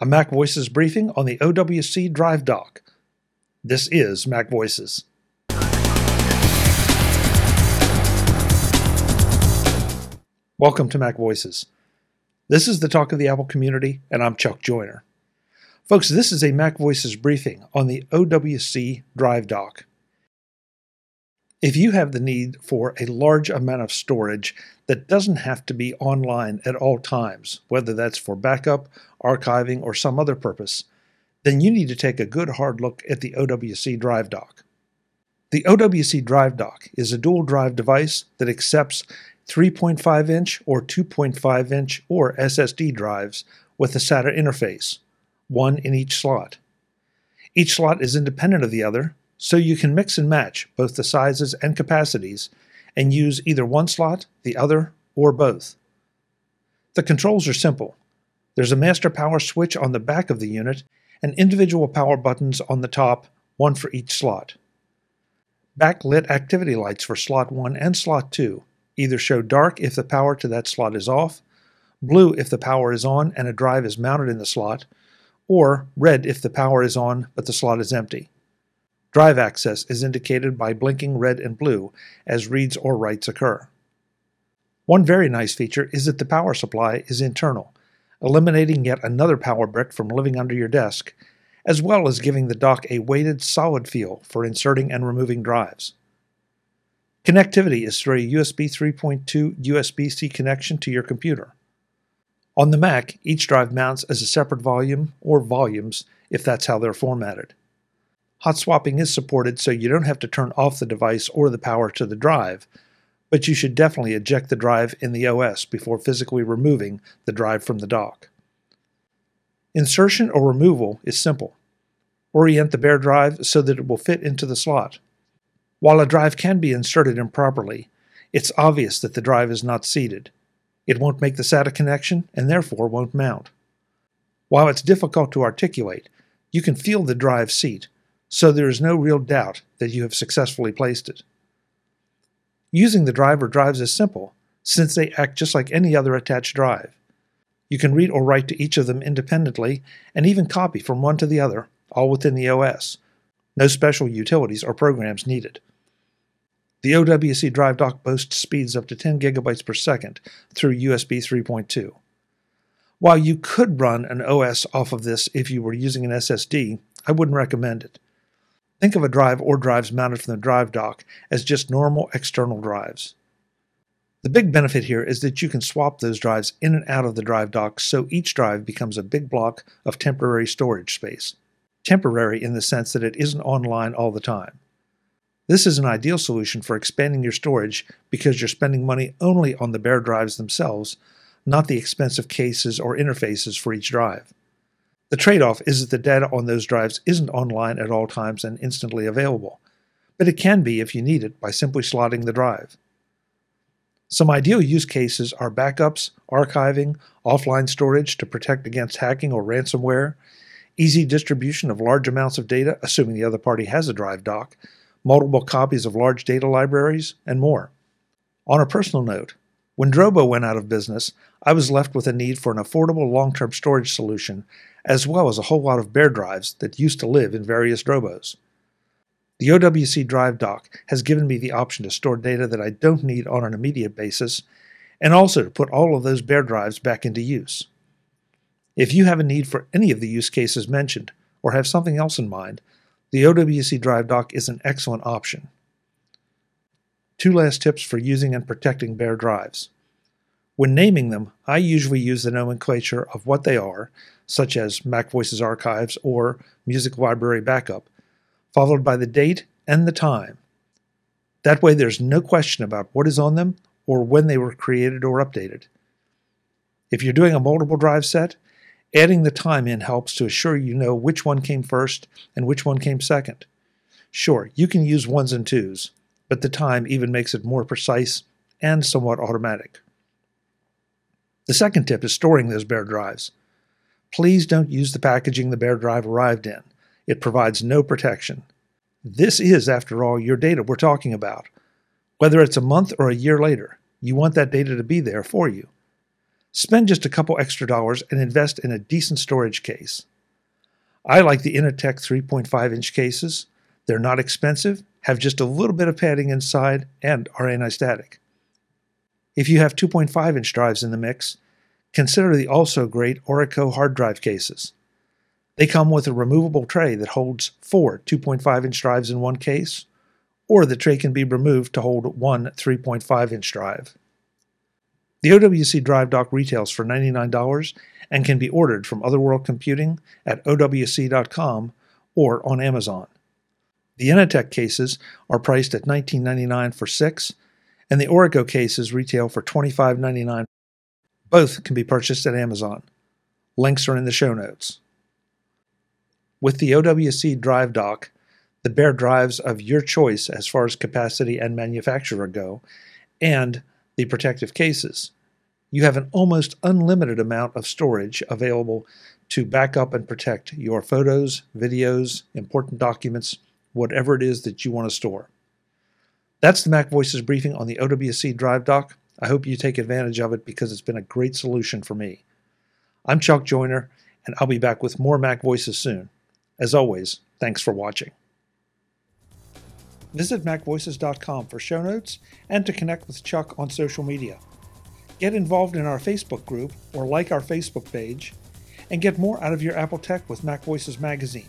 a Mac Voices briefing on the OWC Drive Dock. This is Mac Voices. Welcome to Mac Voices. This is the talk of the Apple community, and I'm Chuck Joiner. Folks, this is a Mac Voices briefing on the OWC Drive Dock. If you have the need for a large amount of storage that doesn't have to be online at all times, whether that's for backup, archiving, or some other purpose, then you need to take a good hard look at the OWC Drive Dock. The OWC Drive Dock is a dual drive device that accepts 3.5 inch or 2.5 inch or SSD drives with a SATA interface, one in each slot. Each slot is independent of the other, so you can mix and match both the sizes and capacities and use either one slot, the other, or both. The controls are simple. There's a master power switch on the back of the unit and individual power buttons on the top, one for each slot. Backlit activity lights for slot 1 and slot 2 either show dark if the power to that slot is off, blue if the power is on and a drive is mounted in the slot, or red if the power is on but the slot is empty. Drive access is indicated by blinking red and blue as reads or writes occur. One very nice feature is that the power supply is internal, eliminating yet another power brick from living under your desk, as well as giving the dock a weighted, solid feel for inserting and removing drives. Connectivity is through a USB 3.2 USB C connection to your computer. On the Mac, each drive mounts as a separate volume or volumes if that's how they're formatted. Hot swapping is supported so you don't have to turn off the device or the power to the drive, but you should definitely eject the drive in the OS before physically removing the drive from the dock. Insertion or removal is simple. Orient the bare drive so that it will fit into the slot. While a drive can be inserted improperly, it's obvious that the drive is not seated. It won't make the SATA connection and therefore won't mount. While it's difficult to articulate, you can feel the drive seat so there is no real doubt that you have successfully placed it. Using the driver drives is simple, since they act just like any other attached drive. You can read or write to each of them independently and even copy from one to the other, all within the OS. No special utilities or programs needed. The OWC Drive Dock boasts speeds up to 10 gigabytes per second through USB 3.2. While you could run an OS off of this if you were using an SSD, I wouldn't recommend it. Think of a drive or drives mounted from the drive dock as just normal external drives. The big benefit here is that you can swap those drives in and out of the drive dock so each drive becomes a big block of temporary storage space. Temporary in the sense that it isn't online all the time. This is an ideal solution for expanding your storage because you're spending money only on the bare drives themselves, not the expensive cases or interfaces for each drive. The trade off is that the data on those drives isn't online at all times and instantly available, but it can be if you need it by simply slotting the drive. Some ideal use cases are backups, archiving, offline storage to protect against hacking or ransomware, easy distribution of large amounts of data, assuming the other party has a drive dock, multiple copies of large data libraries, and more. On a personal note, when Drobo went out of business, I was left with a need for an affordable long term storage solution as well as a whole lot of bare drives that used to live in various Drobos. The OWC Drive Dock has given me the option to store data that I don't need on an immediate basis, and also to put all of those bare drives back into use. If you have a need for any of the use cases mentioned, or have something else in mind, the OWC Drive Dock is an excellent option. Two last tips for using and protecting bare drives. When naming them, I usually use the nomenclature of what they are, such as Mac Voices Archives or Music Library Backup, followed by the date and the time. That way, there's no question about what is on them or when they were created or updated. If you're doing a multiple drive set, adding the time in helps to assure you know which one came first and which one came second. Sure, you can use ones and twos, but the time even makes it more precise and somewhat automatic. The second tip is storing those bare drives. Please don't use the packaging the bare drive arrived in. It provides no protection. This is, after all, your data we're talking about. Whether it's a month or a year later, you want that data to be there for you. Spend just a couple extra dollars and invest in a decent storage case. I like the Inateck 3.5 inch cases. They're not expensive, have just a little bit of padding inside, and are anti static. If you have 2.5 inch drives in the mix, consider the also great Orico hard drive cases. They come with a removable tray that holds four 2.5 inch drives in one case, or the tray can be removed to hold one 3.5 inch drive. The OWC Drive Dock retails for $99 and can be ordered from Other World Computing at OWC.com or on Amazon. The Inateck cases are priced at $19.99 for six, and the Orico cases retail for $25.99. Both can be purchased at Amazon. Links are in the show notes. With the OWC Drive Dock, the bare drives of your choice as far as capacity and manufacturer go, and the protective cases. You have an almost unlimited amount of storage available to back up and protect your photos, videos, important documents, whatever it is that you want to store. That's the Mac Voices briefing on the OWC Drive Dock. I hope you take advantage of it because it's been a great solution for me. I'm Chuck Joiner, and I'll be back with more Mac Voices soon. As always, thanks for watching. Visit MacVoices.com for show notes and to connect with Chuck on social media. Get involved in our Facebook group or like our Facebook page, and get more out of your Apple Tech with Mac Voices Magazine,